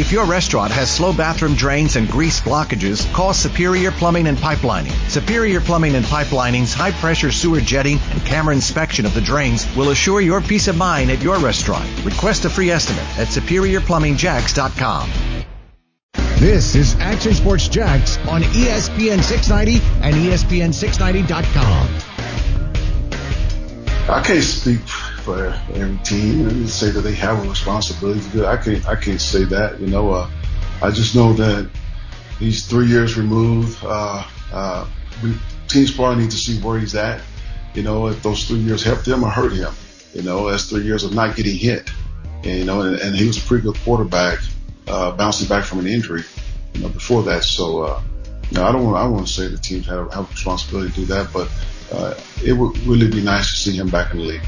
If your restaurant has slow bathroom drains and grease blockages, call Superior Plumbing and Pipelining. Superior Plumbing and Pipelining's high pressure sewer jetting and camera inspection of the drains will assure your peace of mind at your restaurant. Request a free estimate at superiorplumbingjax.com. This is Action Sports Jax on ESPN 690 and ESPN690.com. I can't speak for every team and say that they have a responsibility to do it. I can't, I can't say that. You know, uh, I just know that he's three years removed. Uh, uh, we, probably need to see where he's at. You know, if those three years helped him or hurt him. You know, that's three years of not getting hit. And, you know, and, and he was a pretty good quarterback, uh, bouncing back from an injury, you know, before that. So, uh, you know, I don't want, I want to say the teams have, have a responsibility to do that, but, uh, it would really be nice to see him back in the league.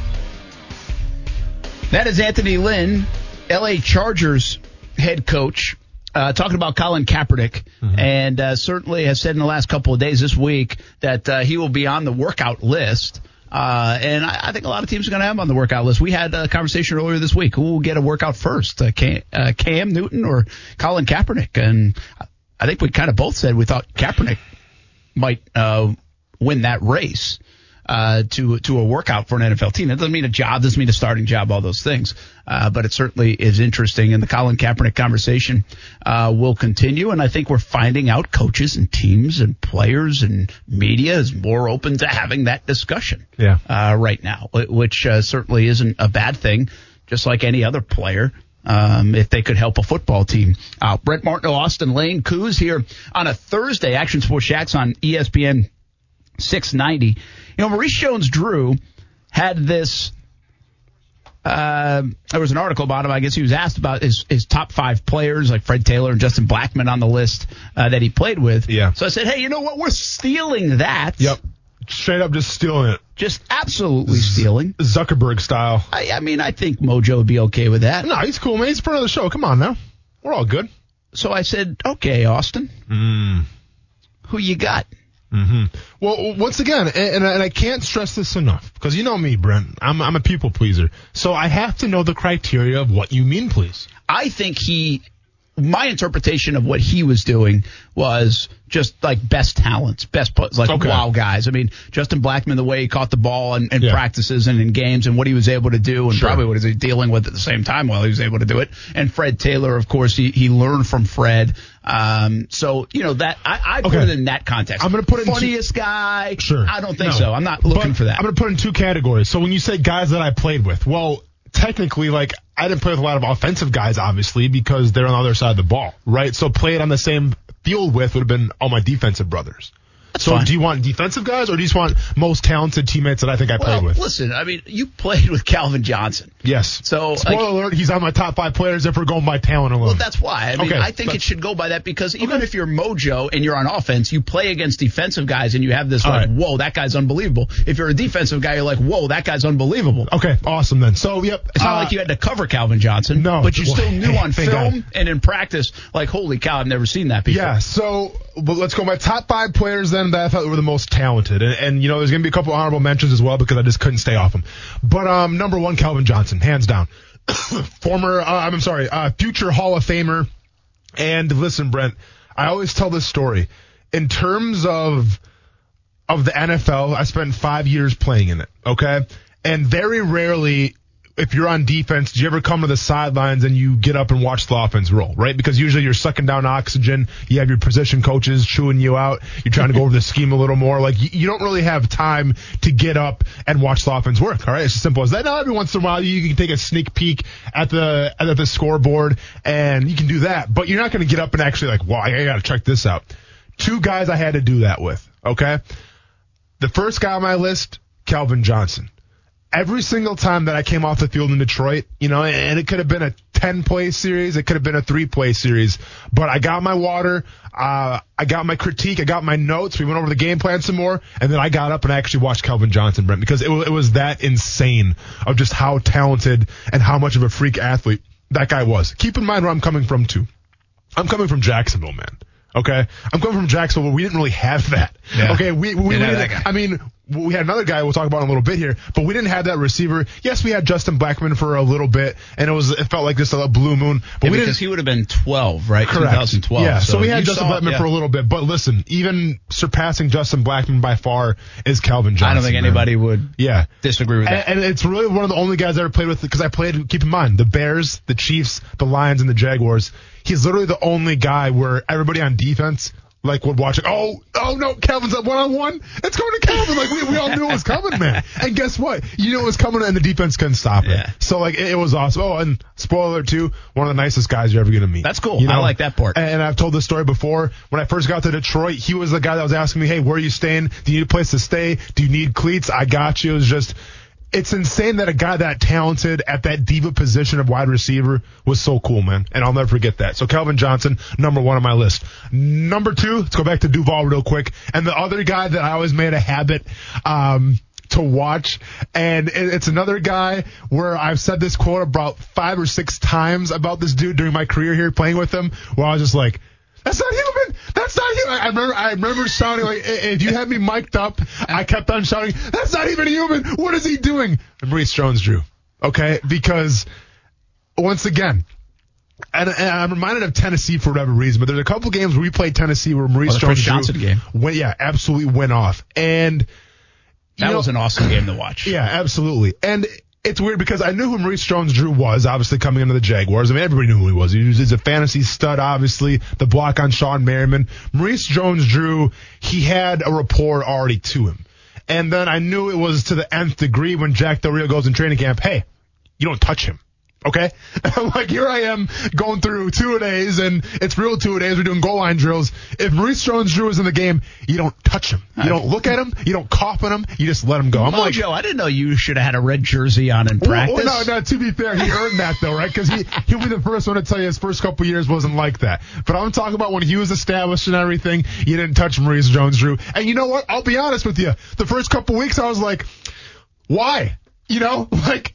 That is Anthony Lynn, LA Chargers head coach, uh, talking about Colin Kaepernick, mm-hmm. and uh, certainly has said in the last couple of days this week that uh, he will be on the workout list. Uh, and I, I, think a lot of teams are going to have him on the workout list. We had a conversation earlier this week. Who will get a workout first, uh, Cam, uh, Cam Newton or Colin Kaepernick? And I think we kind of both said we thought Kaepernick might win that race uh, to to a workout for an NFL team. That doesn't mean a job, doesn't mean a starting job, all those things. Uh, but it certainly is interesting, and the Colin Kaepernick conversation uh, will continue. And I think we're finding out coaches and teams and players and media is more open to having that discussion. Yeah. Uh, right now, which uh, certainly isn't a bad thing. Just like any other player. Um, if they could help a football team out. Brent Martineau, Austin Lane, Coos here on a Thursday. Action Sports Jax on ESPN 690. You know, Maurice Jones-Drew had this. Uh, there was an article about him. I guess he was asked about his, his top five players, like Fred Taylor and Justin Blackmon on the list uh, that he played with. Yeah. So I said, hey, you know what? We're stealing that. Yep. Straight up, just stealing it. Just absolutely stealing. Zuckerberg style. I, I mean, I think Mojo would be okay with that. No, he's cool, man. He's part of the show. Come on now. We're all good. So I said, okay, Austin. Mm. Who you got? Mm-hmm. Well, once again, and, and I can't stress this enough because you know me, Brent. I'm I'm a people pleaser, so I have to know the criteria of what you mean, please. I think he my interpretation of what he was doing was just like best talents, best like okay. wow guys. I mean, Justin Blackmon, the way he caught the ball in, in yeah. practices and in games, and what he was able to do, and sure. probably what he was dealing with at the same time while he was able to do it. And Fred Taylor, of course, he he learned from Fred. Um, so you know that I, I put it in that context. I'm going to put it funniest two, guy. Sure, I don't think no. so. I'm not looking but for that. I'm going to put in two categories. So when you say guys that I played with, well, technically, like I didn't play with a lot of offensive guys, obviously, because they're on the other side of the ball, right? So playing on the same field with would have been all my defensive brothers. That's so fine. do you want defensive guys or do you just want most talented teammates that I think I well, played with? Listen, I mean, you played with Calvin Johnson. Yes. So spoiler like, alert, he's on my top five players if we're going by talent alone. Well, that's why. I mean, okay. I think it should go by that because even okay. if you're Mojo and you're on offense, you play against defensive guys and you have this like, right. whoa, that guy's unbelievable. If you're a defensive guy, you're like, whoa, that guy's unbelievable. Okay, awesome then. So yep, it's not uh, like you had to cover Calvin Johnson. No, but you still knew on film and in practice, like, holy cow, I've never seen that before. Yeah. So but let's go my top five players then that I thought were the most talented. And, and you know, there's going to be a couple honorable mentions as well because I just couldn't stay off them. But um, number one, Calvin Johnson, hands down. Former, uh, I'm sorry, uh, future Hall of Famer. And listen, Brent, I always tell this story. In terms of of the NFL, I spent five years playing in it. Okay, and very rarely if you're on defense, do you ever come to the sidelines and you get up and watch the offense roll, right? Because usually you're sucking down oxygen. You have your position coaches chewing you out. You're trying to go over the scheme a little more. Like you, don't really have time to get up and watch the offense work. All right. It's as simple as that. Now every once in a while you can take a sneak peek at the, at the scoreboard and you can do that, but you're not going to get up and actually like, wow, I got to check this out. Two guys I had to do that with. Okay. The first guy on my list, Calvin Johnson every single time that I came off the field in Detroit, you know, and it could have been a 10 play series, it could have been a three play series, but I got my water, uh, I got my critique, I got my notes, we went over the game plan some more, and then I got up and I actually watched Calvin Johnson, Brent, because it, it was that insane of just how talented and how much of a freak athlete that guy was. Keep in mind where I'm coming from too. I'm coming from Jacksonville, man. Okay, I'm coming from Jacksonville. We didn't really have that. Yeah. Okay, we we, we. I mean, we had another guy we'll talk about in a little bit here, but we didn't have that receiver. Yes, we had Justin Blackmon for a little bit, and it was it felt like just a blue moon. But Yeah, we because didn't. he would have been 12, right? Correct. 2012. Yeah, so, we had Justin saw- Blackmon yeah. for a little bit, but listen, even surpassing Justin Blackmon by far is Calvin Johnson. I don't think man. anybody would Yeah. disagree with that. And, and it's really one of the only guys I ever played with because I played. Keep in mind the Bears, the Chiefs, the Lions, and the Jaguars. He's literally the only guy where everybody on defense like would watch it. Oh, oh no, Calvin's up one on one. It's going to Calvin. Like we, we all knew it was coming, man. And guess what? You knew it was coming, and the defense couldn't stop it. Yeah. So like it, it was awesome. Oh, and spoiler too, one of the nicest guys you're ever gonna meet. That's cool. I like that part. And, and I've told this story before. When I first got to Detroit, he was the guy that was asking me, "Hey, where are you staying? Do you need a place to stay? Do you need cleats? I got you." It was just, it's insane that a guy that talented at that diva position of wide receiver was so cool, man. And I'll never forget that. So Calvin Johnson, number one on my list. Number two, let's go back to Duval real quick. And the other guy that I always made a habit, um, to watch. And it's another guy where I've said this quote about five or six times about this dude during my career here playing with him, where I was just like, that's not human. That's not human. I remember, I remember shouting like, if you had me mic'd up, I kept on shouting, that's not even human. What is he doing? And Maurice Jones-Drew. Okay. Because once again, and, and I'm reminded of Tennessee for whatever reason, but there's a couple games where we played Tennessee where Maurice Oh, the Chris Jones game. went, yeah, absolutely went off. And that know- was an awesome game to watch. yeah, absolutely. And it's weird because I knew who Maurice Jones-Drew was, obviously coming into the Jaguars. I mean, everybody knew who he was. He was he's a fantasy stud, obviously. The block on Shawne Merriman. Maurice Jones-Drew, he had a rapport already to him. And then I knew it was to the nth degree when Jack Del Rio goes in training camp. Hey, you don't touch him. Okay? like here I am going through two days and it's real two days. We're doing goal line drills. If Maurice Jones-Drew is in the game, you don't touch him. You don't look at him. You don't cough on him. You just let him go. I'm like, Mojo, I didn't know you should have had a red jersey on in well, practice. well, no, no. To be fair, he earned that though, right? Because he he'll be the first one to tell you his first couple years wasn't like that. But I'm talking about when he was established and everything. You didn't touch Maurice Jones-Drew. And you know what? I'll be honest with you. The first couple weeks, I was like, why? You know, like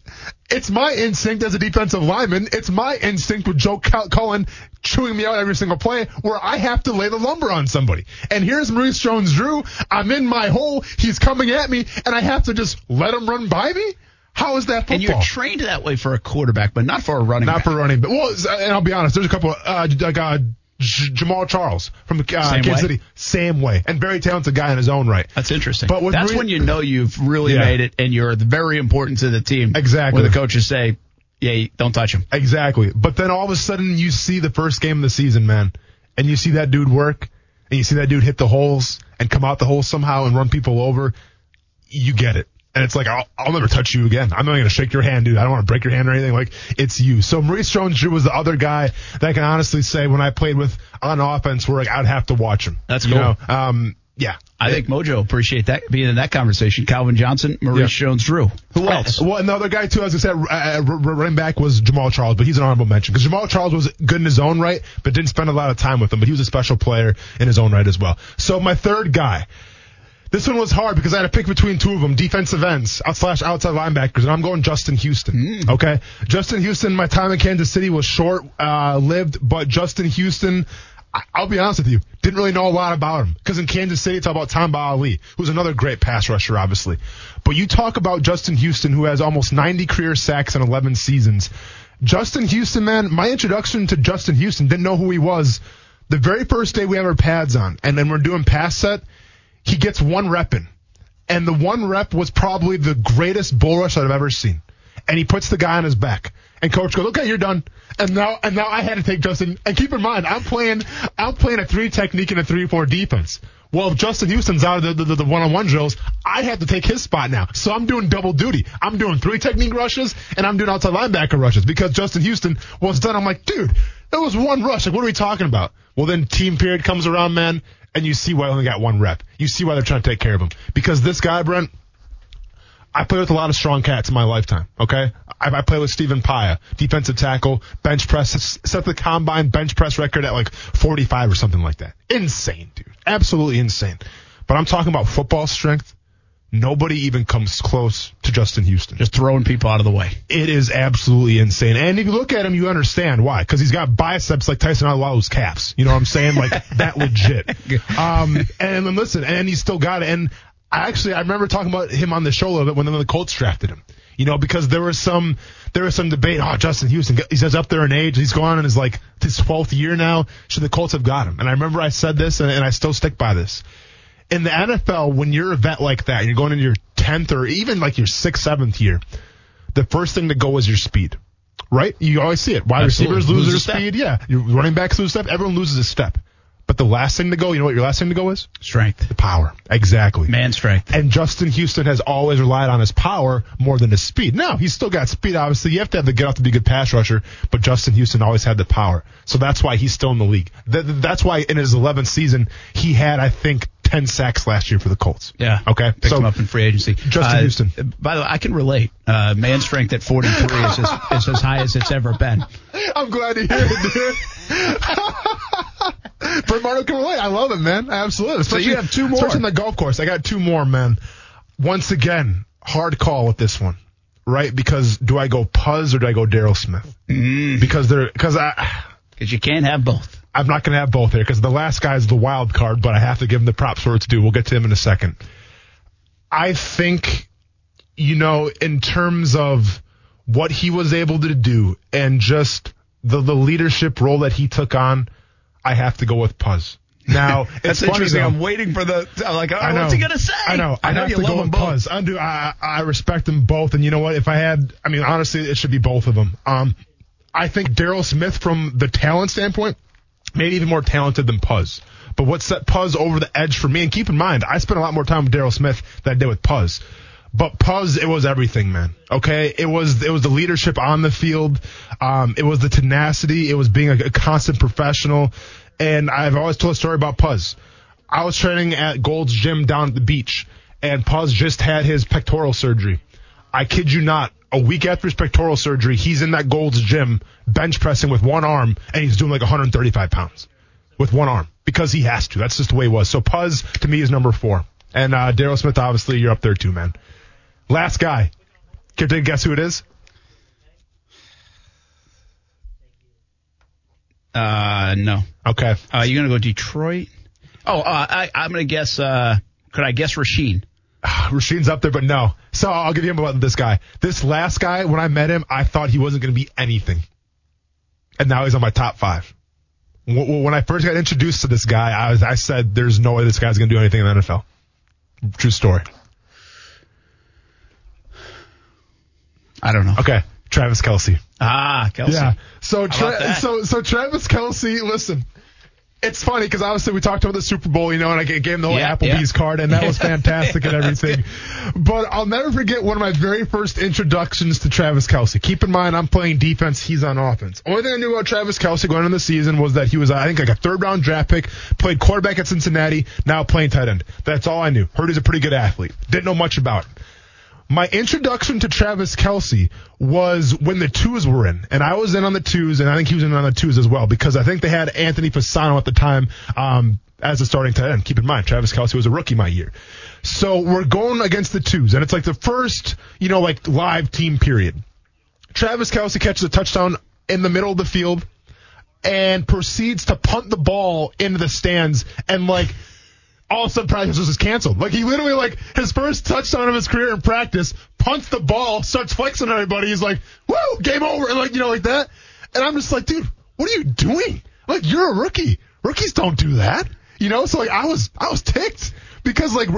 it's my instinct as a defensive lineman. It's my instinct with Joe Cull- Cullen chewing me out every single play where I have to lay the lumber on somebody. And here's Maurice Jones-Drew. I'm in my hole. He's coming at me, and I have to just let him run by me. How is that football? and you're trained that way for a quarterback, but not for a running Not back. for running, but well, and I'll be honest. There's a couple. Uh, like uh, J- Jamaal Charles from uh, Kansas way? City, same way, and very talented guy in his own right. That's interesting. But That's when you know you've really Yeah. made it and you're very important to the team. Exactly. When the coaches say, yeah, don't touch him. Exactly. But then all of a sudden you see the first game of the season, man, and you see that dude work, and you see that dude hit the holes and come out the holes somehow and run people over. You get it. And it's like, I'll, I'll never touch you again. I'm not going to shake your hand, dude. I don't want to break your hand or anything. Like, it's you. So Maurice Jones-Drew was the other guy that I can honestly say when I played with on offense where like, I'd have to watch him. That's You cool. know? Um, yeah. I think Mojo appreciate that being in that conversation. Calvin Johnson, Maurice Yeah. Jones-Drew. Who else? Well, another guy too, as I said, uh, running back was Jamaal Charles, but he's an honorable mention because Jamaal Charles was good in his own right, but didn't spend a lot of time with him. But he was a special player in his own right as well. So my third guy. This one was hard because I had to pick between two of them, defensive ends out slash outside linebackers, and I'm going Justin Houston. Okay, Justin Houston. My time in Kansas City was short uh, lived, but Justin Houston. I- I'll be honest with you, didn't really know a lot about him because in Kansas City it's all about Tamba Hali, who's another great pass rusher, obviously. But you talk about Justin Houston, who has almost 90 career sacks in 11 seasons. Justin Houston, man, my introduction to Justin Houston didn't know who he was. The very first day we have our pads on, and then we're doing pass set, he gets one rep in. And the one rep was probably the greatest bull rush I've ever seen. And he puts the guy on his back. And coach goes, okay, you're done. And now, and now I had to take Justin. And keep in mind, I'm playing, I'm playing a three technique and a three four defense. Well, if Justin Houston's out of the, the, the one-on-one drills, I have to take his spot now. So I'm doing double duty. I'm doing three technique rushes and I'm doing outside linebacker rushes because Justin Houston was done. I'm like, dude, that was one rush. Like, what are we talking about? Well, then team period comes around, man, and you see why I only got one rep. You see why they're trying to take care of him. Because this guy, Brent, I played with a lot of strong cats in my lifetime. Okay, I, I played with Stephen Paea, defensive tackle, bench press, set the combine bench press record at like 45 or something like that. Insane, dude. Absolutely insane. But I'm talking about football strength. Nobody even comes close to Justin Houston. Just throwing people out of the way. It is absolutely insane. And if you look at him, you understand why. Because he's got biceps like Tyson Alualu's calves. You know what I'm saying? Like that legit. Um, and then listen, and he's still got it. And I actually, I remember talking about him on the show a little bit when the Colts drafted him. You know, because there was some, there was some debate. Oh, Justin Houston, he's up there in age. He's going on his like his 12th year now. Should the Colts have got him? And I remember I said this, and, and I still stick by this. In the NFL, when you're a vet like that, you're going into your 10th or even like your sixth, seventh year, the first thing to go is your speed. Right? You always see it. Wide Absolutely. receivers lose, Lose their speed. Yeah. Your running backs lose step. Everyone loses a step. But the last thing to go, you know what your last thing to go is? Strength. The power. Exactly. Man strength. And Justin Houston has always relied on his power more than his speed. Now, he's still got speed, obviously. You have to have the get off to be a good pass rusher, but Justin Houston always had the power. So that's why he's still in the league. Th- that's why in his 11th season, he had, I think, 10 sacks last year for the Colts. Yeah. Okay. Picked so him up in free agency. Justin Uh, Houston. By the way, I can relate. Uh, man strength at 43 is as, is as high as it's ever been. I'm glad to hear it, dude. Brett Marno can relate. I love it, man. Absolutely. So you have two more. Especially in the golf course. I got two more, man. Once again, hard call with this one, right? Because do I go Poz or do I go Daryl Smith? Mm. Because they're because I. Because you can't have both. I'm not going to have both here because the last guy is the wild card, but I have to give him the props where it's due. We'll get to him in a second. I think, you know, in terms of what he was able to do and just the, the leadership role that he took on, I have to go with Poz. Now, it's That's interesting. though. I'm waiting for the. I'm like, oh, I know. what's he gonna say? I know. I know have you to love go them with both. Poz. I do. I, I respect them both, and you know what? If I had, I mean, honestly, it should be both of them. Um, I think Daryl Smith, from the talent standpoint, maybe even more talented than Poz. But what set Poz over the edge for me, and keep in mind, I spent a lot more time with Daryl Smith than I did with Poz. But Poz, it was everything, man. Okay, it was it was the leadership on the field, um, it was the tenacity, it was being a, a constant professional, and I've always told a story about Poz. I was training at Gold's Gym down at the beach, and Poz just had his pectoral surgery. I kid you not. A week after his pectoral surgery, he's in that Gold's Gym bench pressing with one arm, and he's doing like 135 pounds with one arm because he has to. That's just the way it was. So Poz to me is number four, and uh, Daryl Smith obviously you're up there too, man. Last guy. Can you guess who it is? Uh, no. Okay. Uh, you gonna go Detroit? Oh, uh, I, I'm gonna guess. Uh, could I guess Rasheen? Rasheen's up there, but no. So I'll give you about this guy. This last guy, when I met him, I thought he wasn't going to be anything. And now he's on my top five. When I first got introduced to this guy, I was, I said, there's no way this guy's going to do anything in the NFL. True story. I don't know. Okay. Travis Kelce. Ah, Kelce. Yeah. So, Tra- so, so Travis Kelce, listen, it's funny because obviously we talked about the Super Bowl, you know, and I gave him the whole Yeah, Applebee's yeah. card, and that was fantastic and everything. But I'll never forget one of my very first introductions to Travis Kelce. Keep in mind, I'm playing defense, he's on offense. Only thing I knew about Travis Kelce going into the season was that he was, I think, like a third round draft pick, played quarterback at Cincinnati, now playing tight end. That's all I knew. Heard he's a pretty good athlete. Didn't know much about. My introduction to Travis Kelce was when the twos were in, and I was in on the twos, and I think he was in on the twos as well because I think they had Anthony Fasano at the time um, as a starting tight end. Keep in mind, Travis Kelce was a rookie my year, so we're going against the twos, and it's like the first, you know, like live team period. Travis Kelsey catches a touchdown in the middle of the field and proceeds to punt the ball into the stands and like all of a sudden practice was just canceled. Like he literally like his first touchdown of his career in practice, punts the ball, starts flexing everybody. He's like, "Woo, game over!" And like you know like that. And I'm just like, dude, what are you doing? Like you're a rookie. Rookies don't do that. You know. So like I was I was ticked because like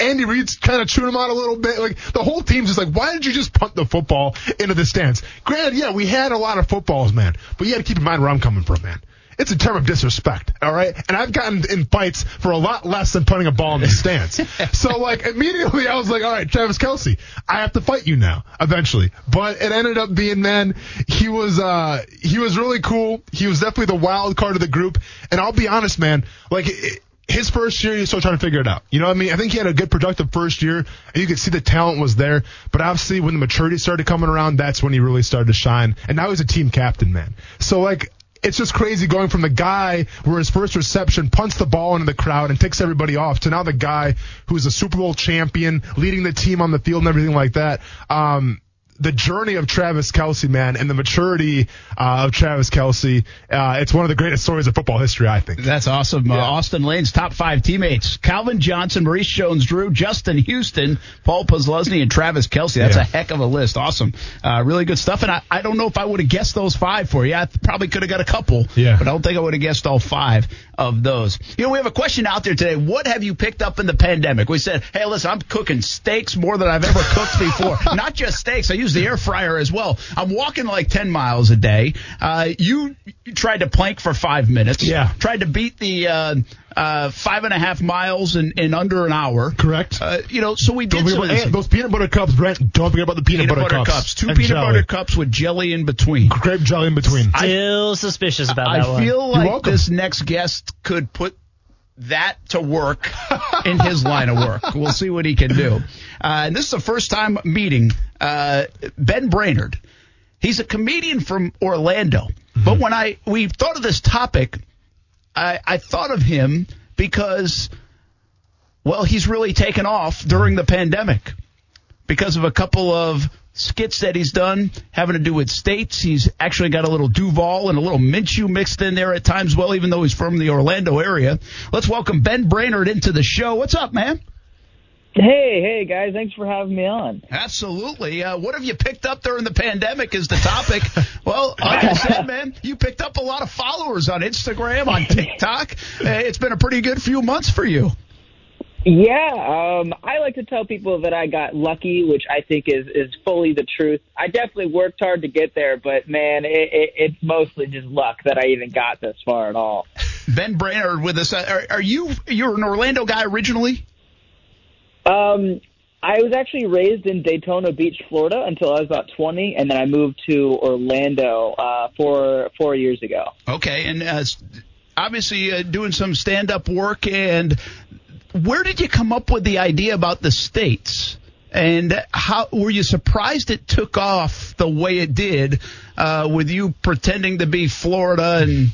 Andy Reid's kind of chewing him out a little bit. Like the whole team's just like, why did you just punt the football into the stands? Granted, yeah, we had a lot of footballs, man, but you had to keep in mind where I'm coming from, man. It's a term of disrespect, all right? And I've gotten in fights for a lot less than putting a ball in the stands. so, like, immediately I was like, all right, Travis Kelce, I have to fight you now, eventually. But it ended up being, man, he was, uh, he was really cool. He was definitely the wild card of the group. And I'll be honest, man, like, it, his first year, he was still trying to figure it out. You know what I mean? I think he had a good productive first year, and you could see the talent was there. But obviously, when the maturity started coming around, that's when he really started to shine. And now he's a team captain, man. So, like, it's just crazy going from the guy where his first reception punts the ball into the crowd and ticks everybody off to now the guy who's a Super Bowl champion, leading the team on the field and everything like that. Um, the journey of Travis Kelce, man, and the maturity uh, of Travis Kelce. Uh, it's one of the greatest stories of football history, I think. That's awesome. Uh, yeah. Uh, Austin Lane's top five teammates: Calvin Johnson, Maurice Jones-Drew, Justin Houston, Paul Posluszny, and Travis Kelce. That's yeah. a heck of a list. Awesome, uh, really good stuff. And I, I don't know if I would have guessed those five for you. I probably could have got a couple, yeah. but I don't think I would have guessed all five of those. You know, we have a question out there today. What have you picked up in the pandemic? We said, hey, listen, I'm cooking steaks more than I've ever cooked before. Not just steaks. I use the air fryer as well. I'm walking like 10 miles a day. Uh, you, tried to plank for five minutes. Yeah. Tried to beat the, uh, uh, five and a half miles in, in under an hour. Correct. Uh, you know, so we did some about, those peanut butter cups, Brent. Don't forget about the peanut, peanut butter, butter cups. cups. Two peanut jelly. butter cups with jelly in between. Grape jelly in between. Still I, suspicious about I that I feel like this next guest could put that to work in his line of work. We'll see what he can do. Uh, and this is the first time meeting uh, Ben Brainard. He's a comedian from Orlando. Mm-hmm. But when I we thought of this topic, I, I thought of him because, well, he's really taken off during the pandemic because of a couple of skits that he's done having to do with states. He's actually got a little Duval and a little Minshew mixed in there at times, well, even though he's from the Orlando area. Let's welcome Ben Brainard into the show. What's up, man? Hey, hey, guys. Thanks for having me on. Absolutely. Uh, what have you picked up during the pandemic is the topic. well, like I said, man, you picked up a lot of followers on Instagram, on TikTok. Uh, it's been a pretty good few months for you. Yeah, um, I like to tell people that I got lucky, which I think is is fully the truth. I definitely worked hard to get there, but man, it, it, it's mostly just luck that I even got this far at all. Ben Brainard with us. Are, are you you're an Orlando guy originally? Um, I was actually raised in Daytona Beach, Florida, until I was about 20, and then I moved to Orlando uh, four four years ago. Okay, and uh, obviously uh, doing some stand up work and where did you come up with the idea about the states? And how were you surprised it took off the way it did, uh, with you pretending to be Florida and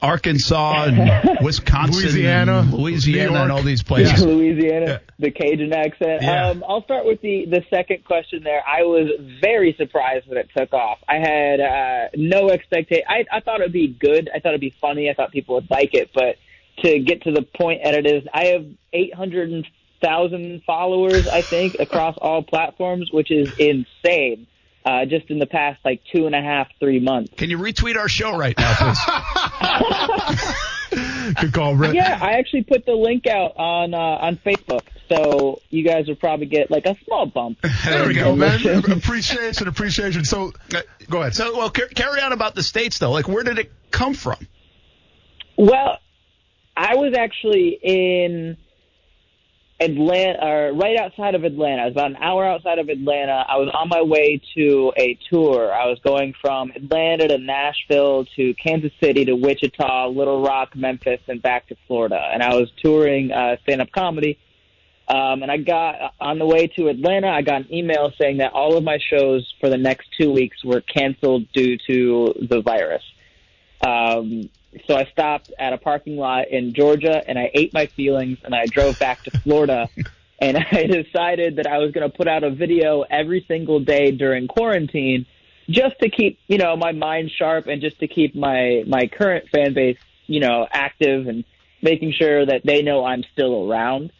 Arkansas and Wisconsin, Louisiana, and Louisiana, and all these places. Yeah. Louisiana, yeah. the Cajun accent. Yeah. Um, I'll start with the the second question. There, I was very surprised that it took off. I had uh, no expectation. I, I thought it'd be good. I thought it'd be funny. I thought people would like it, but to get to the point that it is, I have 800,000 followers, I think, across all platforms, which is insane. Uh, just in the past like two and a half, three months. Can you retweet our show right now, please? Good call, Brett. Yeah, I actually put the link out on uh, on Facebook, so you guys will probably get like a small bump. There we go, man. appreciation, appreciation. So, uh, go ahead. So, well, carry on about the states though. Like, where did it come from? Well, I was actually in Atlanta, or right outside of Atlanta. I was about an hour outside of Atlanta. I was on my way to a tour. I was going from Atlanta to Nashville to Kansas City to Wichita, Little Rock, Memphis, and back to Florida. And I was touring uh, stand-up comedy. Um, and I got on the way to Atlanta. I got an email saying that all of my shows for the next two weeks were canceled due to the virus. Um, so I stopped at a parking lot in Georgia and I ate my feelings and I drove back to Florida. and I decided that I was going to put out a video every single day during quarantine just to keep, you know, my mind sharp and just to keep my, my current fan base, you know, active and making sure that they know I'm still around.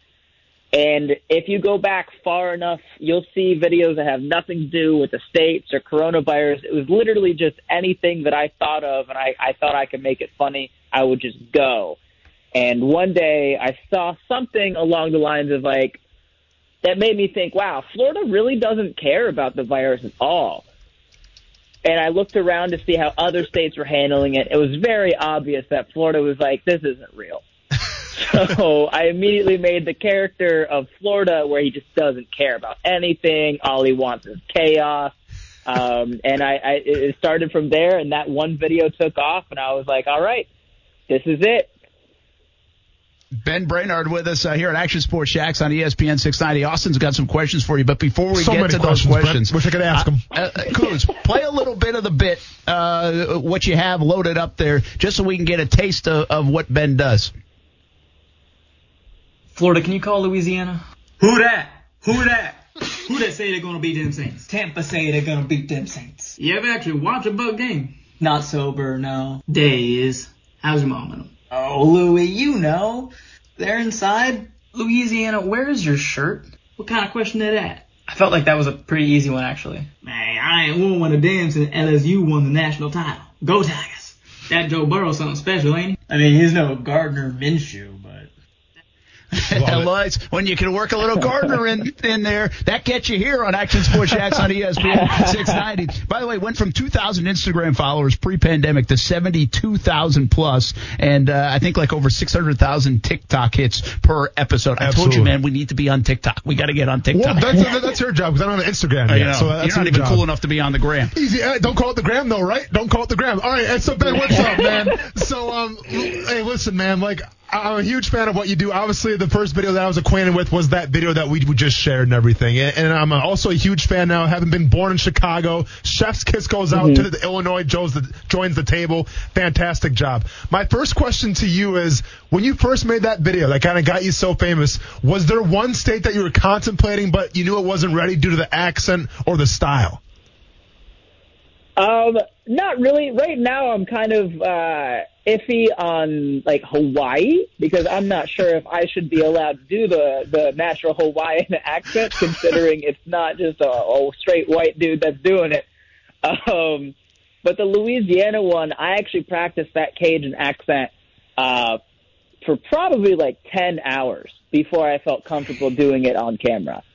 And if you go back far enough, you'll see videos that have nothing to do with the states or coronavirus. It was literally just anything that I thought of and I, I thought I could make it funny. I would just go. And one day I saw something along the lines of like, that made me think, wow, Florida really doesn't care about the virus at all. And I looked around to see how other states were handling it. It was very obvious that Florida was like, this isn't real. So I immediately made the character of Florida where he just doesn't care about anything. All he wants is chaos. Um, and I, I, it started from there and that one video took off and I was like, all right, this is it. Ben Brainard with us uh, here at Action Sports Jax on ESPN 690. Austin's got some questions for you, but before we So get many to those questions, questions, Brent. Wish I could ask 'em. Uh, uh, Kuz, play a little bit of the bit, uh, what you have loaded up there, just so we can get a taste of, of what Ben does. Florida, can you call Louisiana? Who that? Who that? Who that say they're gonna beat them Saints? Tampa say they're gonna beat them Saints. You ever actually watch a Buck game? Not sober, no. Days. How's your mom and them? Oh, Louis, you know. They're inside. Louisiana, where's your shirt? What kind of question is that? I felt like that was a pretty easy one, actually. Man, I ain't won one of them since LSU won the national title. Go Tigers. That Joe Burrow's something special, ain't he? I mean, he's no Gardner Minshew, but. Well, when you can work a little Gardner in, in there, that gets you here on Action Sports Jax on ESPN 690. By the way, went from 2,000 Instagram followers pre-pandemic to 72,000 plus, and uh, I think like over 600,000 TikTok hits per episode. I told you, man, we need to be on TikTok. We got to get on Well, TikTok. that's, that's your job because I don't have Instagram yet. you know, so that's you're not even job. cool enough to be on the gram. Easy. Uh, don't call it the gram though, right? Don't call it the gram. All right. So Ben, what's up, man? So um, hey, listen, man. Like I'm a huge fan of what you do. Obviously, the first video that I was acquainted with was that video that we just shared and everything. And, and I'm also a huge fan now, having been born in Chicago. Chef's kiss goes out to mm-hmm. the Illinois. Joe's the, joins the table. Fantastic job. My first question to you is: When you first made that video that kind of got you so famous, was there one state that you were contemplating, but you knew it wasn't ready due to the accent or the style? Um, not really. Right now, I'm kind of uh, iffy on like Hawaii because I'm not sure if I should be allowed to do the the natural Hawaiian accent, considering it's not just a, a straight white dude that's doing it. Um, but the Louisiana one, I actually practiced that Cajun accent uh, for probably like ten hours before I felt comfortable doing it on camera.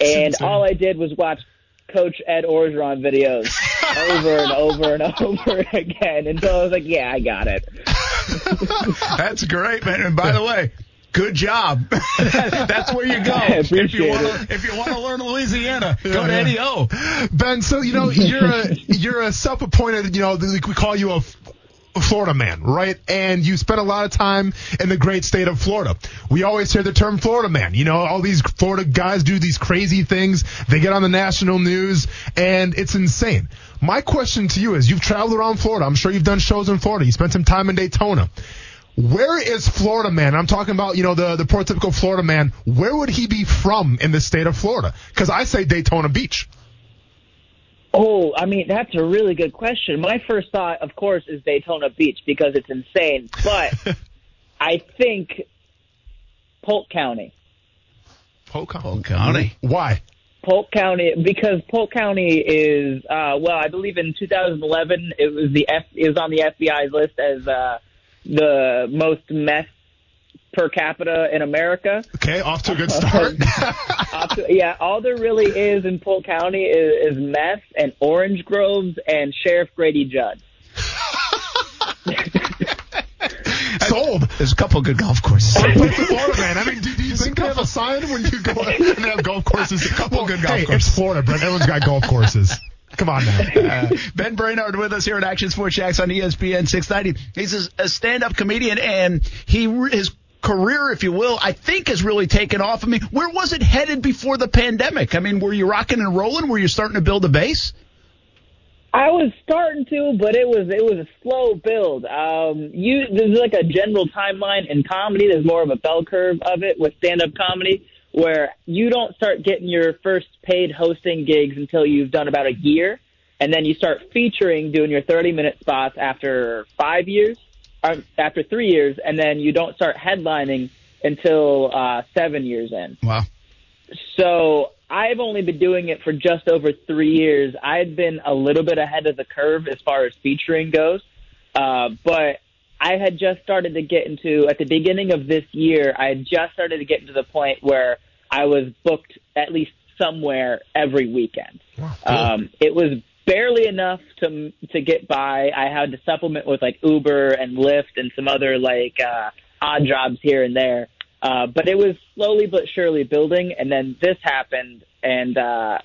And all I did was watch Coach Ed Orgeron videos over and over and over again until I was like, yeah, I got it. That's great, man. And by the way, good job. That's where you go. I if you want to, if you want to learn Louisiana, go to Eddie O. Ben, so you know you're a you're a self-appointed, you know, we call you a a Florida man, right? And you spent a lot of time in the great state of Florida. We always hear the term Florida man. You know, all these Florida guys do these crazy things. They get on the national news and it's insane. My question to you is you've traveled around Florida. I'm sure you've done shows in Florida. You spent some time in Daytona. Where is Florida man? I'm talking about, you know, the, the prototypical Florida man. Where would he be from in the state of Florida? Cause I say Daytona Beach. Oh, I mean, that's a really good question. My first thought, of course, is Daytona Beach because it's insane. But I think Polk County. Polk County. Polk County. Why? Polk County, because Polk County is, uh, well, I believe in 2011 it was the F, it was on the FBI's list as uh, the most meth per capita in America. Okay, off to a good start. Uh, so- yeah, all there really is in Polk County is, is meth and orange groves and Sheriff Grady Judd. Sold. There's a couple of good golf courses. Place Florida, man. I mean, do, do you think they have a sign when you go and they have golf courses? A couple good golf hey, courses. It's Florida, Brent. Everyone's got golf courses. Come on now. Uh, ben Brainard with us here at Action Sports Jax on ESPN 690. He's a, a stand-up comedian, and he re- his career, if you will, I think has really taken off. I mean, where was it headed before the pandemic? I mean, were you rocking and rolling? Were you starting to build a base? I was starting to, but it was it was a slow build. Um, you there's like a general timeline in comedy. There's more of a bell curve of it with stand up comedy, where you don't start getting your first paid hosting gigs until you've done about a year, and then you start featuring doing your 30 minute spots after five years, after three years, and then you don't start headlining until uh, seven years in. Wow. So I've only been doing it for just over three years. I've been a little bit ahead of the curve as far as featuring goes, uh, but I had just started to get into at the beginning of this year. I had just started to get into the point where I was booked at least somewhere every weekend. Um, it was barely enough to to get by. I had to supplement with like Uber and Lyft and some other like uh, odd jobs here and there. Uh, but it was slowly but surely building, and then this happened, and uh,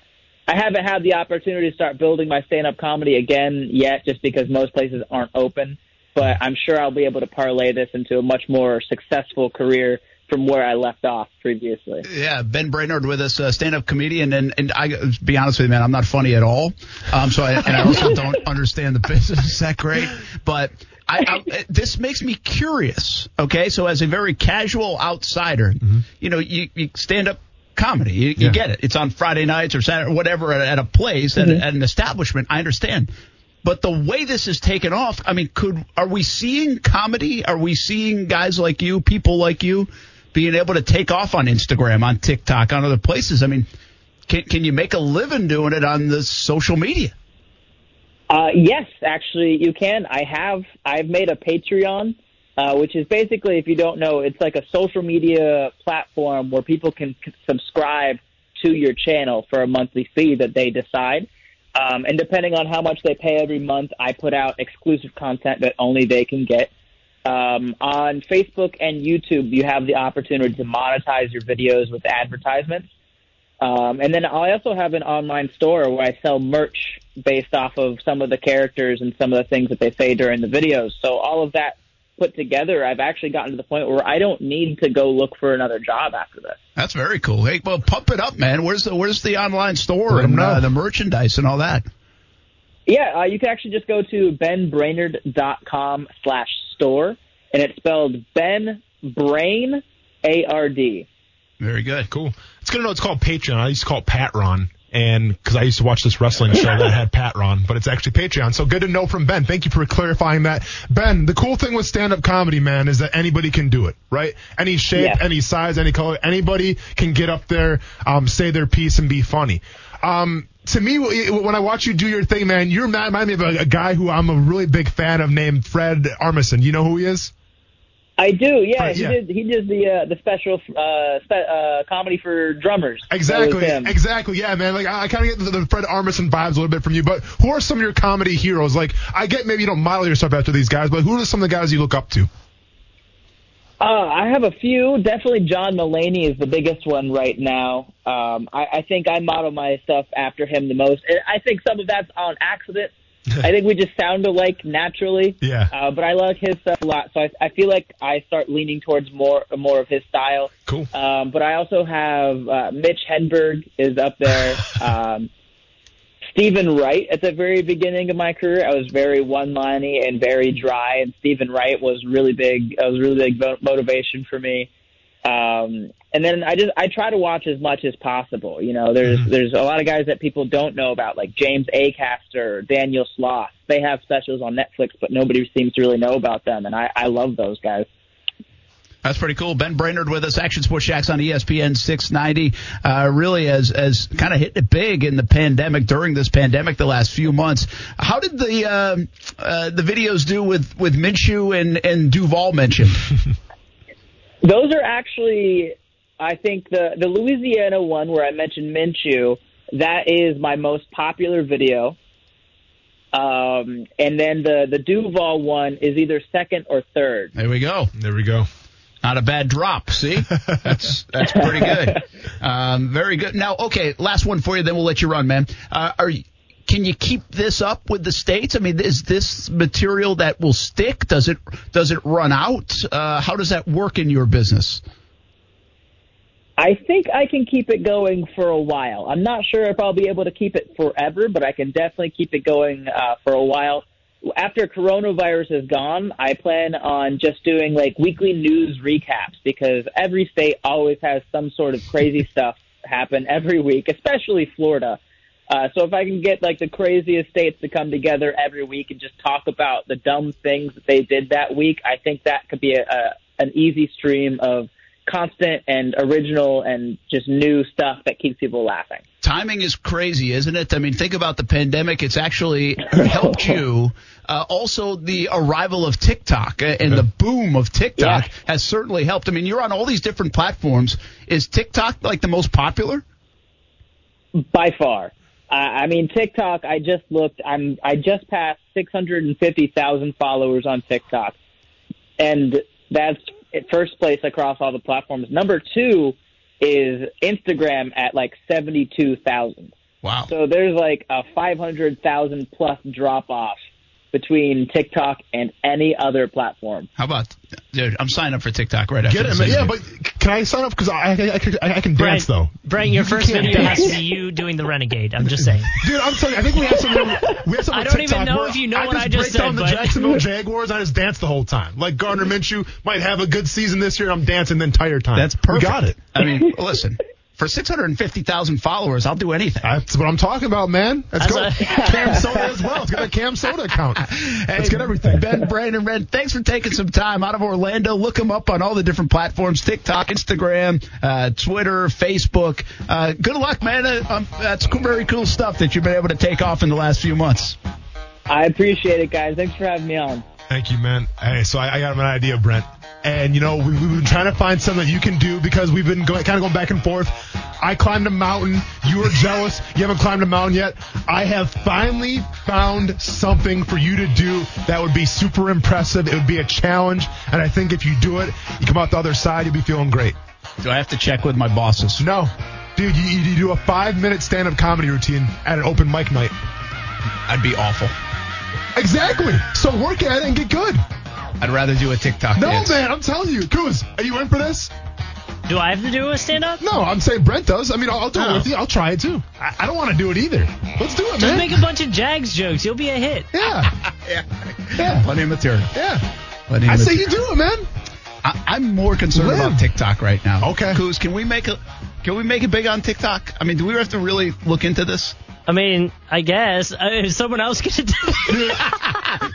I haven't had the opportunity to start building my stand-up comedy again yet, just because most places aren't open. but I'm sure I'll be able to parlay this into a much more successful career from where I left off previously. Yeah, Ben Brainard with us, uh, stand-up comedian, and and I be honest with you, man, I'm not funny at all. Um, so I and I also don't understand the business that great, but. I, I, this makes me curious. Okay, so as a very casual outsider, mm-hmm. you know, you, you stand up comedy. You, yeah. you, get it. It's on Friday nights or Saturday, or whatever, at, at a place, mm-hmm. at, at, an establishment. I understand. But the way this is taken off, I mean, could are we seeing comedy? Are we seeing guys like you, people like you, being able to take off on Instagram, on TikTok, on other places? I mean, can can you make a living doing it on the social media? Uh, yes, actually, you can. I have. I've made a Patreon, uh, which is basically, if you don't know, it's like a social media platform where people can subscribe to your channel for a monthly fee that they decide. Um, and depending on how much they pay every month, I put out exclusive content that only they can get. Um, on Facebook and YouTube, you have the opportunity to monetize your videos with advertisements. Um, and then I also have an online store where I sell merch based off of some of the characters and some of the things that they say during the videos. So all of that put together, I've actually gotten to the point where I don't need to go look for another job after this. That's very cool. Hey, well, pump it up, man. Where's the Where's the online store and uh, the merchandise and all that? Yeah, uh, you can actually just go to benbrainard.com slash store, and it's spelled Ben Brain A R D. Very good. Cool. It's good to know it's called Patreon. I used to call it Patron and because I used to watch this wrestling show that had Patron, but it's actually Patreon. So good to know from Ben. Thank you for clarifying that. Ben, the cool thing with stand-up comedy, man, is that anybody can do it, right? Any shape, yeah. any size, any color, anybody can get up there, um, say their piece and be funny. Um, to me, when I watch you do your thing, man, you remind me of a, a guy who I'm a really big fan of named Fred Armisen. You know who he is? I do, yeah. Right, yeah. He did. He did the uh, the special uh, spe- uh, comedy for drummers. Exactly, exactly. Yeah, man. Like I, I kind of get the, the Fred Armisen vibes a little bit from you. But who are some of your comedy heroes? Like I get maybe you don't model yourself after these guys, but who are some of the guys you look up to? Uh, I have a few. Definitely John Mulaney is the biggest one right now. Um, I, I think I model my stuff after him the most. And I think some of that's on accident. I think we just sound alike naturally. Yeah. Uh, but I like his stuff a lot, so I, I feel like I start leaning towards more more of his style. Cool. Um, but I also have uh, Mitch Hedberg is up there. um, Steven Wright at the very beginning of my career, I was very one-liney and very dry, and Steven Wright was really big. Uh, was really big motivation for me. Um, and then I just I try to watch as much as possible. You know, there's mm-hmm. there's a lot of guys that people don't know about, like James Acaster, Daniel Sloss. They have specials on Netflix, but nobody seems to really know about them, and I I love those guys. That's pretty cool. Ben Brainard with us, Action Sports Jax on ESPN 690. Uh, really, as as kind of hitting it big in the pandemic during this pandemic the last few months. How did the uh, uh, the videos do with with Minshew and and Duval mentioned? Those are actually, I think the the Louisiana one where I mentioned Minshew. That is my most popular video. Um, and then the the Duval one is either second or third. There we go. There we go. Not a bad drop. See, that's that's pretty good. Um, very good. Now, okay, last one for you. Then we'll let you run, man. Uh, are can you keep this up with the states? I mean, is this material that will stick? Does it does it run out? Uh, how does that work in your business? I think I can keep it going for a while. I'm not sure if I'll be able to keep it forever, but I can definitely keep it going uh, for a while. After coronavirus is gone, I plan on just doing like weekly news recaps because every state always has some sort of crazy stuff happen every week, especially Florida. Uh, so if I can get like the craziest states to come together every week and just talk about the dumb things that they did that week, I think that could be a, a an easy stream of constant and original and just new stuff that keeps people laughing. Timing is crazy, isn't it? I mean, think about the pandemic. It's actually helped you. Uh, also, the arrival of TikTok and the boom of TikTok yeah. has certainly helped. I mean, you're on all these different platforms. Is TikTok like the most popular? By far. Uh, I mean, TikTok. I just looked. I'm. I just passed 650,000 followers on TikTok, and that's first place across all the platforms. Number two is Instagram at like 72,000. Wow. So there's like a 500,000 plus drop off between TikTok and any other platform. How about, dude? I'm signing up for TikTok right after Get it, this man. Yeah, but can I sign up? Because I, I, I, can- I, I can dance, though. Brent, your You first video dance. has to be you doing the renegade. I'm just saying. Dude, I'm telling you, I think we have some. We have some I don't even know if you know I what just I just break down said, the but- Jacksonville Jaguars. I just dance the whole time. Like Gardner Minshew might have a good season this year. I'm dancing the entire time. That's perfect. We got it. I mean, listen, for 650,000 followers, I'll do anything. That's what I'm talking about, man. Let's As go. a- Cam Soda as well. It's got a Cam Soda account. Let's get everything. Ben Brainard, thanks for taking some time out of Orlando. Look him up on all the different platforms TikTok, Instagram, uh, Twitter, Facebook. Uh, good luck, man. Uh, um, that's very cool stuff that you've been able to take off in the last few months. I appreciate it, guys. Thanks for having me on. Thank you, man. Hey, so I, I got an idea, Brent. And you know, we, we've been trying to find something that you can do because we've been going, kind of going back and forth. I climbed a mountain. You were jealous. You haven't climbed a mountain yet. I have finally found something for you to do that would be super impressive. It would be a challenge, and I think if you do it, you come out the other side, you'll be feeling great. Do I have to check with my bosses? No, dude, you, you do a five-minute stand-up comedy routine at an open mic night. I'd be awful. Exactly. So work at it and get good. I'd rather do a TikTok No, dance. man, I'm telling you, Kuz, are you in for this? Do I have to do a stand up? No, I'm saying Brent does. I mean, I'll, I'll do Oh. it with you. I'll try it too. I, I don't want to do it either. Let's do it, Just man. make a bunch of Jags jokes. You'll be a hit. yeah, yeah. yeah, Plenty of material. yeah. Plenty of I say you do it, man. I, I'm more concerned Live. about TikTok right now. Okay. Kuz, can we make a can we make it big on TikTok? I mean, do we have to really look into this? I mean, I guess uh, if someone else could do. Kuz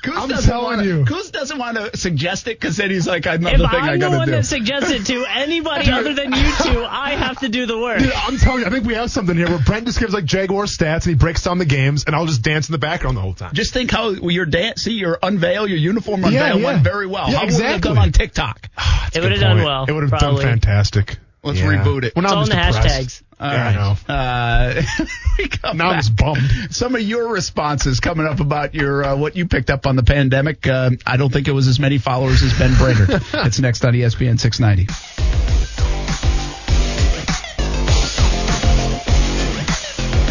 I'm doesn't telling wanna, you. Kuz doesn't want to suggest it because then he's like, another If thing I I'm the gotta one that suggests it to anybody other than you two, I have to do the work. Dude, I'm telling you, I think we have something here where Brent just gives like Jaguar stats and he breaks down the games, and I'll just dance in the background the whole time. Just think how your dance, see your unveil, your uniform Yeah, unveil yeah. went very well. Yeah, how would it have exactly. done on TikTok? It would've done well, It would have done fantastic. Let's Yeah. reboot it. Well, now It's all in the just hashtags. Depressed. All Yeah, I right. Uh, Now I'm back. bummed. Some of your responses coming up about your uh, what you picked up on the pandemic. Uh, I don't think it was as many followers as Ben Brainard. it's next on ESPN 690.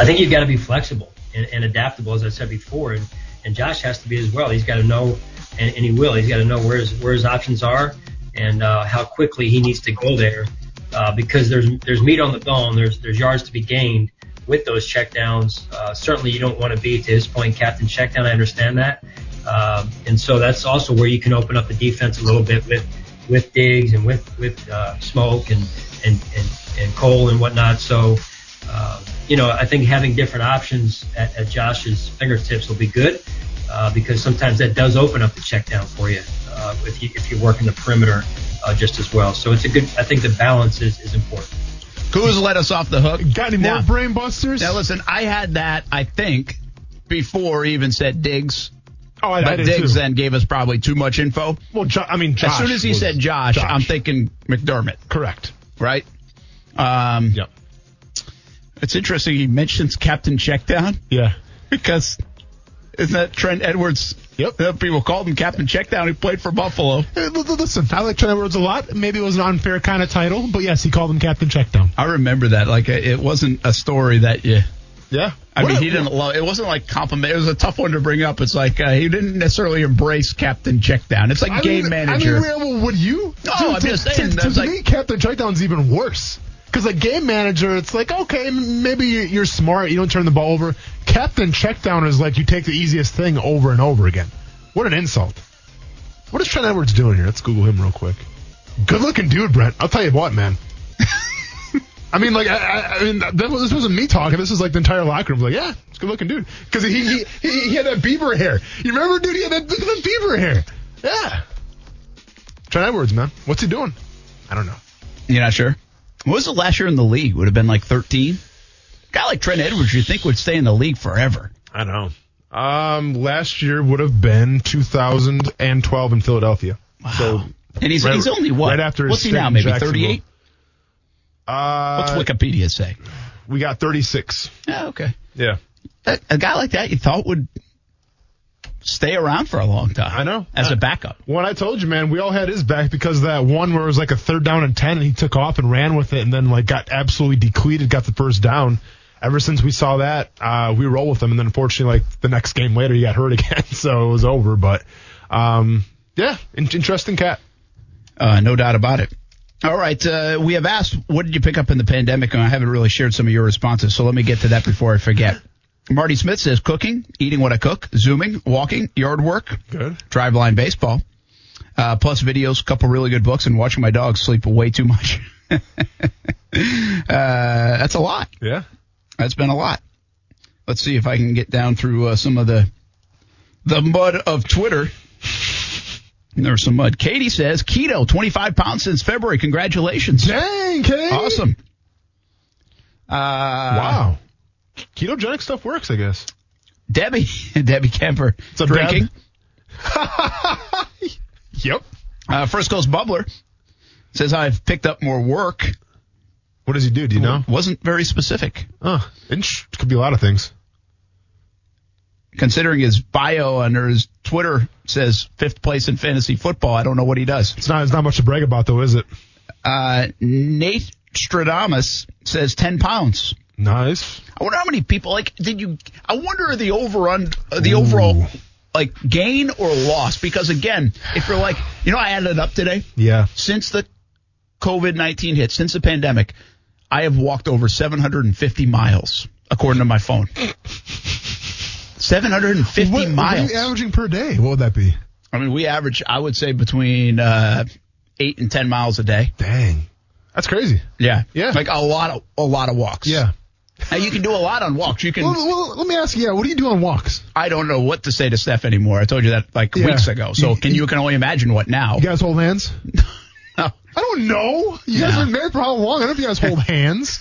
I think you've got to be flexible and, and adaptable, as I said before, and, and Josh has to be as well. He's got to know, and, and he will. He's got to know where his where his options are and uh, how quickly he needs to go there, uh, because there's there's meat on the bone. There's there's yards to be gained with those checkdowns. Uh, certainly, you don't want to be to his point, captain checkdown. I understand that, um, and so that's also where you can open up the defense a little bit with with Diggs and with with uh, Smoke and and and, and Cole and whatnot. So. Uh, you know, I think having different options at, at Josh's fingertips will be good uh, because sometimes that does open up the check down for you uh, if you if you work in the perimeter uh, just as well. So it's a good. I think the balance is, is important. Kuz let us off the hook. Got any more Now- brain busters? Now listen, I had that. I think before he even said Diggs. oh, I, I But did Diggs too. then gave us probably too much info. Well, jo- I mean, Josh as soon as he was- said Josh, I'm thinking McDermott, correct. right? Um, Yep. It's interesting he mentions Captain Checkdown Yeah. because isn't that Trent Edwards? Yep. Uh, People called him Captain Checkdown. He played for Buffalo. Hey, l- l- Listen, I like Trent Edwards a lot. Maybe it was an unfair kind of title, but yes, he called him Captain Checkdown. I remember that. Like it wasn't a story that you. Yeah. I What mean, a- he didn't love. It wasn't like compliment. It was a tough one to bring up. It's like uh, he didn't necessarily embrace Captain Checkdown. It's like I game mean, manager. I mean, well, would you? No, To- I'm to- just to- saying, To, like- me, Captain Checkdown's even worse. Because a game manager, it's like okay, maybe you're, smart, you don't turn the ball over. Captain Checkdown is like you take the easiest thing over and over again. What an insult! What is Trent Edwards doing here? Let's Google him real quick. Good looking dude, Brent. I'll tell you what, man. I mean, like, I, I, mean, this wasn't me talking. This was like the entire locker room. Like, yeah, it's good looking dude. Because he, he, he, he had that beaver hair. You remember, dude? He had that, that beaver hair. Yeah. Trent Edwards, man. What's he doing? I don't know. You're not sure? What was the last year in the league? Would have been like 13. guy like Trent Edwards, you think would stay in the league forever? I know. Um, last year would have been 2012 in Philadelphia. So, And he's Right- he's only what? right after his What's he now? Maybe 38. uh, What's Wikipedia say? we got 36. Yeah, okay. Yeah. A, a guy like that, you thought would stay around for a long time. I know. as I- a backup. When I told you, man, we all had his back because of that one where it was like a third down and 10 and he took off and ran with it and then like got absolutely depleted, got the first down. ever since we saw that, uh, we roll with him. And then unfortunately, like the next game later, he got hurt again, so it was over. But um, yeah, in- interesting cat. Uh, no doubt about it. All right, uh, we have asked, what did you pick up in the pandemic? And I haven't really shared some of your responses, so let me get to that before I forget. Marty Smith says cooking, eating what I cook, zooming, walking, yard work, Good. driveline baseball, uh, plus videos, couple really good books, and watching my dog sleep way too much. uh, that's a lot. Yeah. That's been a lot. Let's see if I can get down through uh, some of the the mud of Twitter. There's some mud. Katie says keto, 25 pounds since February. Congratulations. Dang, Kate. Awesome. Uh, Wow. Ketogenic stuff works, I guess. Debbie, Debbie Kemper, up, drinking. Yep. Uh, Frisco's Bubbler says I've picked up more work. What does he do? Do you know? Wasn't very specific. Oh, inch could be a lot of things. Considering his bio under his Twitter says fifth place in fantasy football, I don't know what he does. It's not. It's not much to brag about, though, is it? Uh, Nate Stradamus says 10 pounds. Nice. I wonder how many people like did you? I wonder the over on uh, the overall like gain or loss because again, if you're like you know I added it up today Yeah. since the COVID nineteen hit since the pandemic, I have walked over 750 miles according to my phone. 750 What, what are miles. you averaging per day? What would that be? I mean, we average I would say between uh, eight and 10 miles a day. Dang. That's crazy. Yeah, Yeah. like a lot of a lot of walks. Yeah. Now you can do a lot on walks. You can. Well, well, let me ask you. Yeah. What do you do on walks? I don't know what to say to Steph anymore. I told you that like Yeah. weeks ago. So can you can only imagine what now? You guys hold hands? No. I don't know. You guys No. have been married for how long? I don't know if you guys hold hands.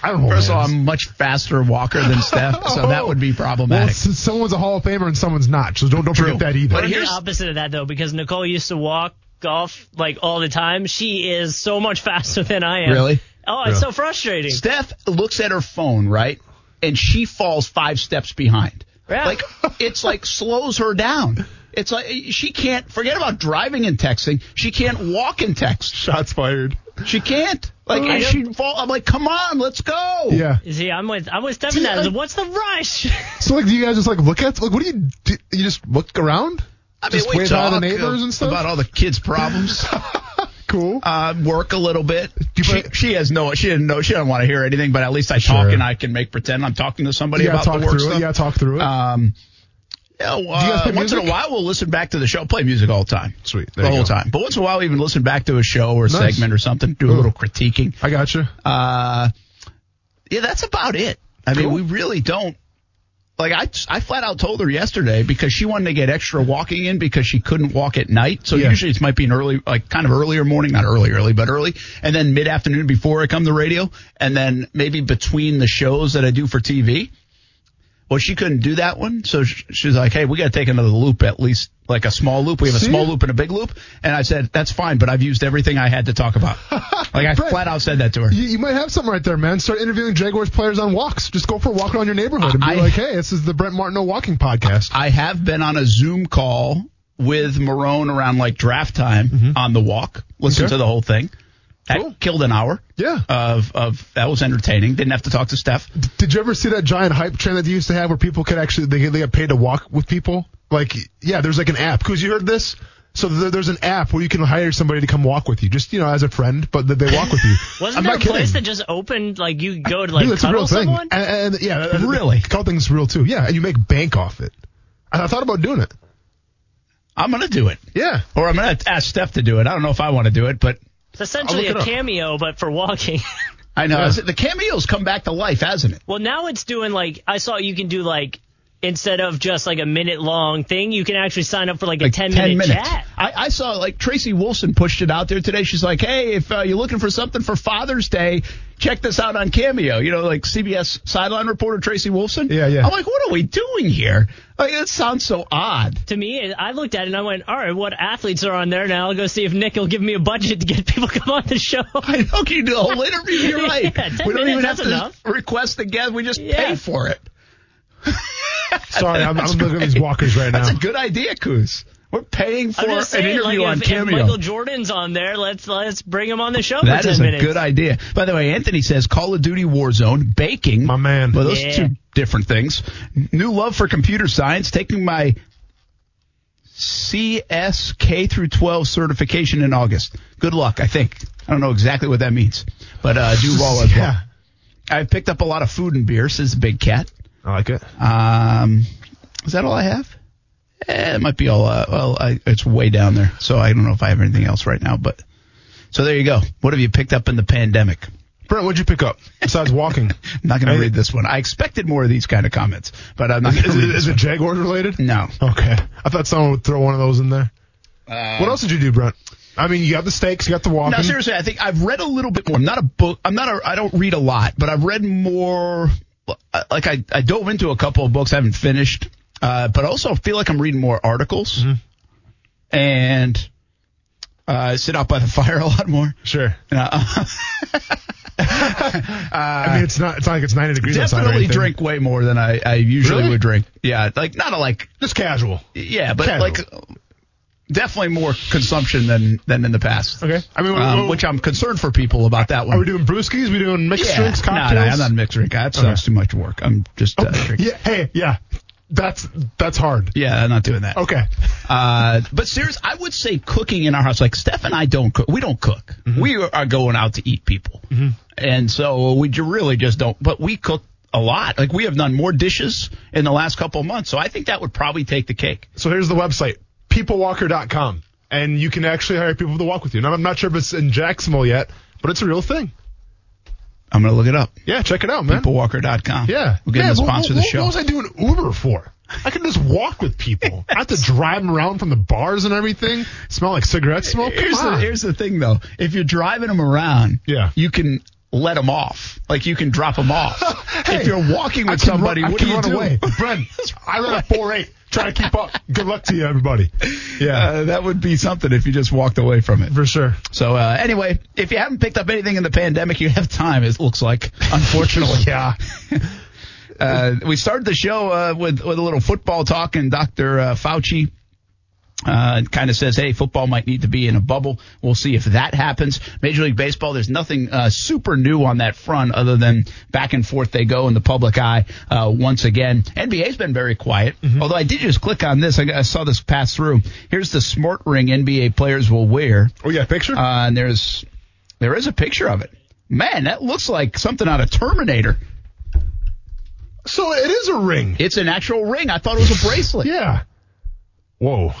I don't hold First of all. I'm a much faster walker than Steph, so that would be problematic. s- someone's a Hall of Famer and someone's not. So don't don't True. forget that either. But I'm here's- the opposite of that though, because Nicole used to walk golf like all the time. She is so much faster than I am. Really? Oh, it's so frustrating. Steph looks at her phone, right? And she falls five steps behind. Yeah. Like it's like slows her down. It's like she can't forget about driving and texting. She can't walk and text. Shots fired. She can't. Like oh, she fall. I'm like, come on, let's go. Yeah. See, I'm with I'm with Steph See, in that. What's the rush? So like, do you guys just like look at like what do you do? You just look around? I mean, Just we wave hi to talk the neighbors uh, and stuff? about all the kids' problems. Cool. uh, work a little bit. She, she has no, she didn't know, she doesn't want to hear anything, but at least I Sure. talk and I can make pretend I'm talking to somebody gotta about talk the work through it. stuff. You gotta talk through it. Um, yeah, uh, once in a while we'll listen back to the show. Play music all the time. Sweet. The whole go. time. But once in a while we even listen back to a show or a Nice. segment or something, do a Cool. little critiquing. I got you. Uh, yeah, that's about it. I mean, we really don't. Like I, I flat out told her yesterday because she wanted to get extra walking in because she couldn't walk at night. So Yeah. usually it might be an early, like kind of earlier morning, not early, early, but early, and then mid afternoon before I come to radio, and then maybe between the shows that I do for TV. Well, she couldn't do that one, so sh- she's like, "Hey, we got to take another loop, at least like a small loop. We have a See? small loop and a big loop." And I said, "That's fine, but I've used everything I had to talk about." like I Brett, flat out said that to her. You, you might have something right there, man. Start interviewing Jaguars players on walks. Just go for a walk around your neighborhood and be I- like, "Hey, this is the Brent Martineau walking podcast." I have been on a Zoom call with Marrone around like draft time mm-hmm. on the walk. Listen Okay. to the whole thing. That Cool. killed an hour. Yeah. Of of that was entertaining. Didn't have to talk to Steph. Did you ever see that giant hype train that they used to have where people could actually they get, they get paid to walk with people? Like, yeah, there's like an app. Cause you heard this? So there, there's an app where you can hire somebody to come walk with you, just you know, as a friend, but that they walk with you. Wasn't I'm there not a place that just opened like you go to like Dude, that's a real thing. someone? And, and yeah, Really? call thing's real too. Yeah, and you make bank off it. And I thought about doing it. I'm gonna do it, Yeah. or I'm gonna ask Steph to do it. I don't know if I want to do it, but It's essentially a look up. cameo, but for walking. I know Yeah. the cameos come back to life, hasn't it? well, now it's doing like I saw you can do like instead of just like a minute long thing, you can actually sign up for like a Like ten minute minutes. chat. I, I saw like Tracy Wilson pushed it out there today. She's like, "Hey, if uh, you're looking for something for Father's Day, check this out on Cameo." You know, like CBS sideline reporter Tracy Wilson. Yeah, yeah. I'm like, what are we doing here? Like, it sounds so odd. To me, I looked at it and I went, "All right, what athletes are on there now? I'll go see if Nick will give me a budget to get people to come on the show." I know you do a whole interview. You're right. Yeah, 10 we don't even have to enough. request a guest. We just Yeah. pay for it. Sorry, I'm, I'm looking at these walkers right now. That's a good idea, Kuz. We're paying for I'm an saying, interview like, on if, if Cameo. Michael Jordan's on there, let's let's bring him on the show That for 10 is a minutes. good idea. By the way, Anthony says Call of Duty Warzone, baking. My man. Well, those Yeah. are two different things. New love for computer science, taking my CSK through 12 certification in August. Good luck, I think. I don't know exactly what that means, but uh, do well as well. Yeah. I've picked up a lot of food and beer, says Big Cat. I like it. Um, is that all I have? Eh, it might be all. Uh, well, I, it's way down there, so I don't know if I have anything else right now. But so there you go. What have you picked up in the pandemic? Brent, what'd you pick up besides walking? I'm not going to read this one. I expected more of these kind of comments, but I'm not Is, going to it- read this is it. Jaguars related? No. Okay. I thought someone would throw one of those in there. Uh, what else did you do, Brent? I mean, you got the steaks, you got the walking. No, seriously, I think I've read a little bit more. I'm not a book. I'm not a. I don't read a lot, but I've read more. Like I, I dove into a couple of books I haven't finished, uh, but also feel like I'm reading more articles, Mm-hmm. and uh, sit out by the fire a lot more. Sure. Uh, I mean, it's not. It's not like it's 90 degrees outside. definitely drink way more than I, I usually Really? would drink. Yeah, like not a like. Just casual. Yeah, but Casual. like definitely more consumption than than in the past. Okay. I mean, Um, well, which I'm concerned for people about that one. are we doing brewskis? We doing mixed yeah. drinks, cocktails? no, I'm not mixed drink. That sucks too much work. I'm just uh, drinking. Yeah. Hey. Yeah. That's that's hard. Yeah, I'm not doing that. Okay. Uh, but serious, I would say cooking in our house. Like Steph and I don't cook. We don't cook. Mm-hmm. We are going out to eat people, and so we really just don't. But we cook a lot. Like we have done more dishes in the last couple of months. So I think that would probably take the cake. So here's the website, peoplewalker.com. And you can actually hire people to walk with you. Now, I'm not sure if it's in Jacksonville yet, but it's a real thing. I'm gonna look it up. Yeah, check it out, man. Peoplewalker.com. Yeah. we'll get yeah, to what- sponsor what, the show. What was I doing Uber for? I can just walk with people. I have to drive them around from the bars and everything. Smell like cigarette smoke. Come Here's the, here's the thing, though. If you're driving them around, Yeah. you can let them off. Like you can drop them off. Hey, if you're walking with somebody, run, I what can do you run do? away. I run at 4'8", trying to keep up. Good luck to you, everybody. Yeah, Uh, that would be something if you just walked away from it. for sure. So uh, anyway, if you haven't picked up anything in the pandemic, you have time. It looks like, unfortunately. Yeah. Uh, we started the show uh, with with a little football talk, and Dr. Uh, Fauci uh, kind of says, "Hey, football might need to be in a bubble. We'll see if that happens." Major League Baseball, there's nothing uh, super new on that front, other than back and forth they go in the public eye uh, once again. NBA's been very quiet, although I did just click on this. I, I saw this pass through. Here's the smart ring NBA players will wear, Oh, yeah, picture? uh, and there's there is a picture of it. Man, that looks like something out of Terminator. so it is a ring. It's an actual ring. I thought it was a bracelet. Yeah. Whoa.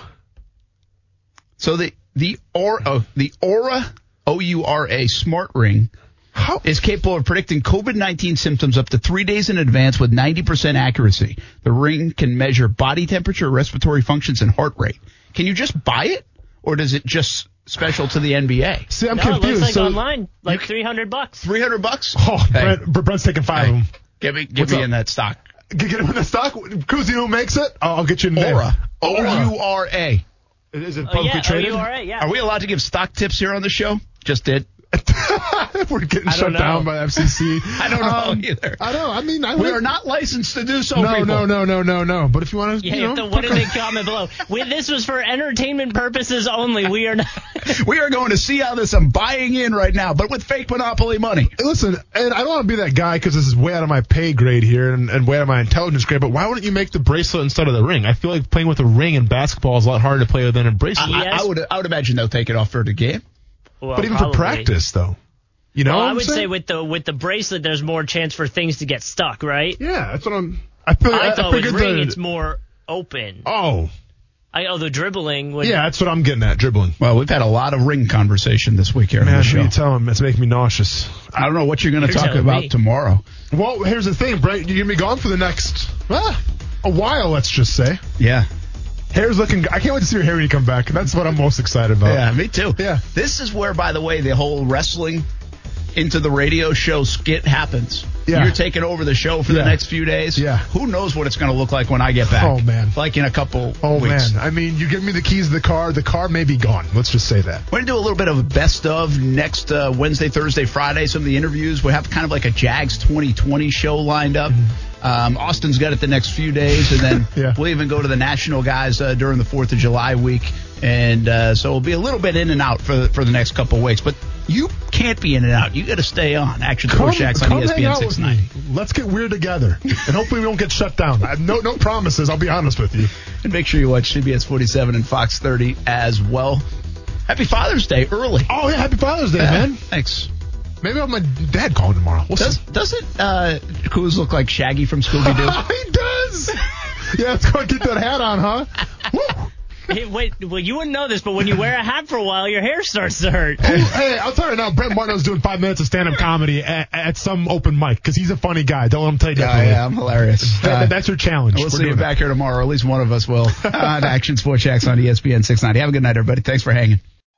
So the the Oura oh, the Oura O U R A smart ring How? is capable of predicting COVID nineteen symptoms up to three days in advance with ninety percent accuracy. The ring can measure body temperature, respiratory functions, and heart rate. Can you just buy it, or does it just special to the NBA? See, I'm no, it looks confused. like so, online, like 300 bucks. Three hundred bucks. Oh, Hey. Brent, Brent's taking five Hey. of them. Give me give What's me up? in that stock. Get, get him in the stock. Cruz, you know who makes it? I'll, I'll get you in there. Oura O U R A. Is it Oh, oh publicly yeah, traded? O-U-R-A, yeah. Are we allowed to give stock tips here on the show? Just did. We're getting shut know. down by FCC. I don't know Um, either. I don't. I mean, I We would- are not licensed to do so. No, people. no, no, no, no, no. But if you want to, Yeah, you you know, have to what pick did a- they comment below? We, this was for entertainment purposes only. We are not. We are going to see how this. I'm buying in right now, but with fake monopoly money. Listen, and I don't want to be that guy because this is way out of my pay grade here and, and way out of my intelligence grade. But why wouldn't you make the bracelet instead of the ring? I feel like playing with a ring in basketball is a lot harder to play with than a bracelet. I, Yes. I would. I would imagine they'll take it off for the game. Well, but even probably. for practice, though, you know, Well, what I I'm would say with the with the bracelet, there's more chance for things to get stuck, right? yeah, that's what I'm. I feel. I thought with ring, the- it's more open. Oh, I oh the dribbling. Would, yeah, that's what I'm getting at. Dribbling. Well, we've had a lot of ring conversation this week here on Man, the what show. you tell him? It's making me nauseous. I don't know what you're going to talk about me. tomorrow. Well, here's the thing, Brent. You're gonna be gone for the next ah, a while. Let's just say. Yeah. Hair's looking. I can't wait to see your hair when you come back. That's what I'm most excited about. Yeah, me too. Yeah. This is where, by the way, the whole wrestling into the radio show skit happens. Yeah. You're taking over the show for the next few days. Yeah. Who knows what it's going to look like when I get back? Oh, man. Like in a couple Oh weeks. man, I mean, you give me the keys to the car. The car may be gone. Let's just say that. We're going to do a little bit of a best of next uh, Wednesday, Thursday, Friday. Some of the interviews. We have kind of like a Jags 2020 show lined up. Mm-hmm. Um, Austin's got it the next few days, and then Yeah. we'll even go to the national guys uh, during the Fourth of July week, and uh, so we'll be a little bit in and out for the, for the next couple of weeks. But you can't be in and out. You got to stay on. Action Come, Sports Jax on ESPN 690. Let's get weird together, and hopefully we don't get shut down. No, no promises. I'll be honest with you. And make sure you watch CBS 47 and Fox 30 as well. Happy Father's Day early. Oh yeah, happy Father's Day, Yeah, man. Thanks. Maybe I'll have my dad calling tomorrow. We'll Does, see. doesn't uh, Kuz look like Shaggy from Scooby Doo? he does. Yeah, let's go get that hat on, huh? Woo. Hey, wait, well, you wouldn't know this, but when you wear a hat for a while, your hair starts to hurt. Who- hey, I'll tell you now. Brent Martineau's doing five minutes of stand-up comedy at, at some open mic because he's a funny guy. Don't let him tell you Yeah, differently. yeah, I'm hilarious. That- Uh, that's your challenge. We'll We're see you doing back here tomorrow, at least one of us will, on Action Sports Jax on ESPN 690. Have a good night, everybody. Thanks for hanging.